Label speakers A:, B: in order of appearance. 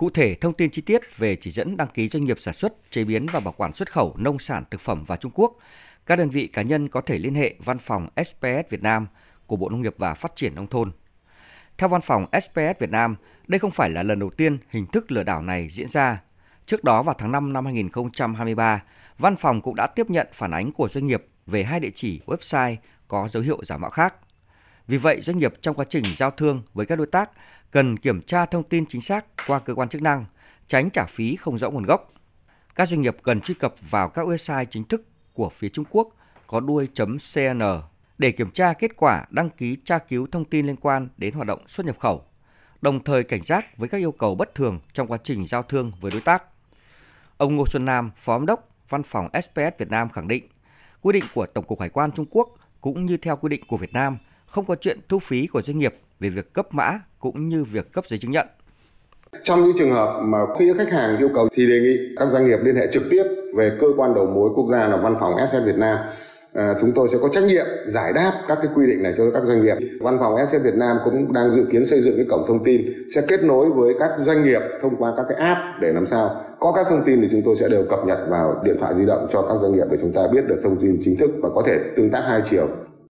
A: Cụ thể, thông tin chi tiết về chỉ dẫn đăng ký doanh nghiệp sản xuất, chế biến và bảo quản xuất khẩu nông sản thực phẩm vào Trung Quốc, các đơn vị cá nhân có thể liên hệ văn phòng SPS Việt Nam của Bộ Nông nghiệp và Phát triển Nông thôn. Theo văn phòng SPS Việt Nam, đây không phải là lần đầu tiên hình thức lừa đảo này diễn ra. Trước đó vào tháng 5 năm 2023, văn phòng cũng đã tiếp nhận phản ánh của doanh nghiệp về hai địa chỉ website có dấu hiệu giả mạo khác. Vì vậy, doanh nghiệp trong quá trình giao thương với các đối tác cần kiểm tra thông tin chính xác qua cơ quan chức năng, tránh trả phí không rõ nguồn gốc. Các doanh nghiệp cần truy cập vào các website chính thức của phía Trung Quốc có đuôi .cn để kiểm tra kết quả đăng ký tra cứu thông tin liên quan đến hoạt động xuất nhập khẩu, đồng thời cảnh giác với các yêu cầu bất thường trong quá trình giao thương với đối tác. Ông Ngô Xuân Nam, Phó Giám đốc Văn phòng SPS Việt Nam khẳng định, quy định của Tổng cục Hải quan Trung Quốc cũng như theo quy định của Việt Nam không có chuyện thu phí của doanh nghiệp về việc cấp mã cũng như việc cấp giấy chứng nhận.
B: Trong những trường hợp mà khi khách hàng yêu cầu thì đề nghị các doanh nghiệp liên hệ trực tiếp về cơ quan đầu mối quốc gia là văn phòng SS Việt Nam À, chúng tôi sẽ có trách nhiệm giải đáp các cái quy định này cho các doanh nghiệp. Văn phòng SS Việt Nam cũng đang dự kiến xây dựng cái cổng thông tin sẽ kết nối với các doanh nghiệp thông qua các cái app để làm sao có các thông tin thì chúng tôi sẽ đều cập nhật vào điện thoại di động cho các doanh nghiệp để chúng ta biết được thông tin chính thức và có thể tương tác hai chiều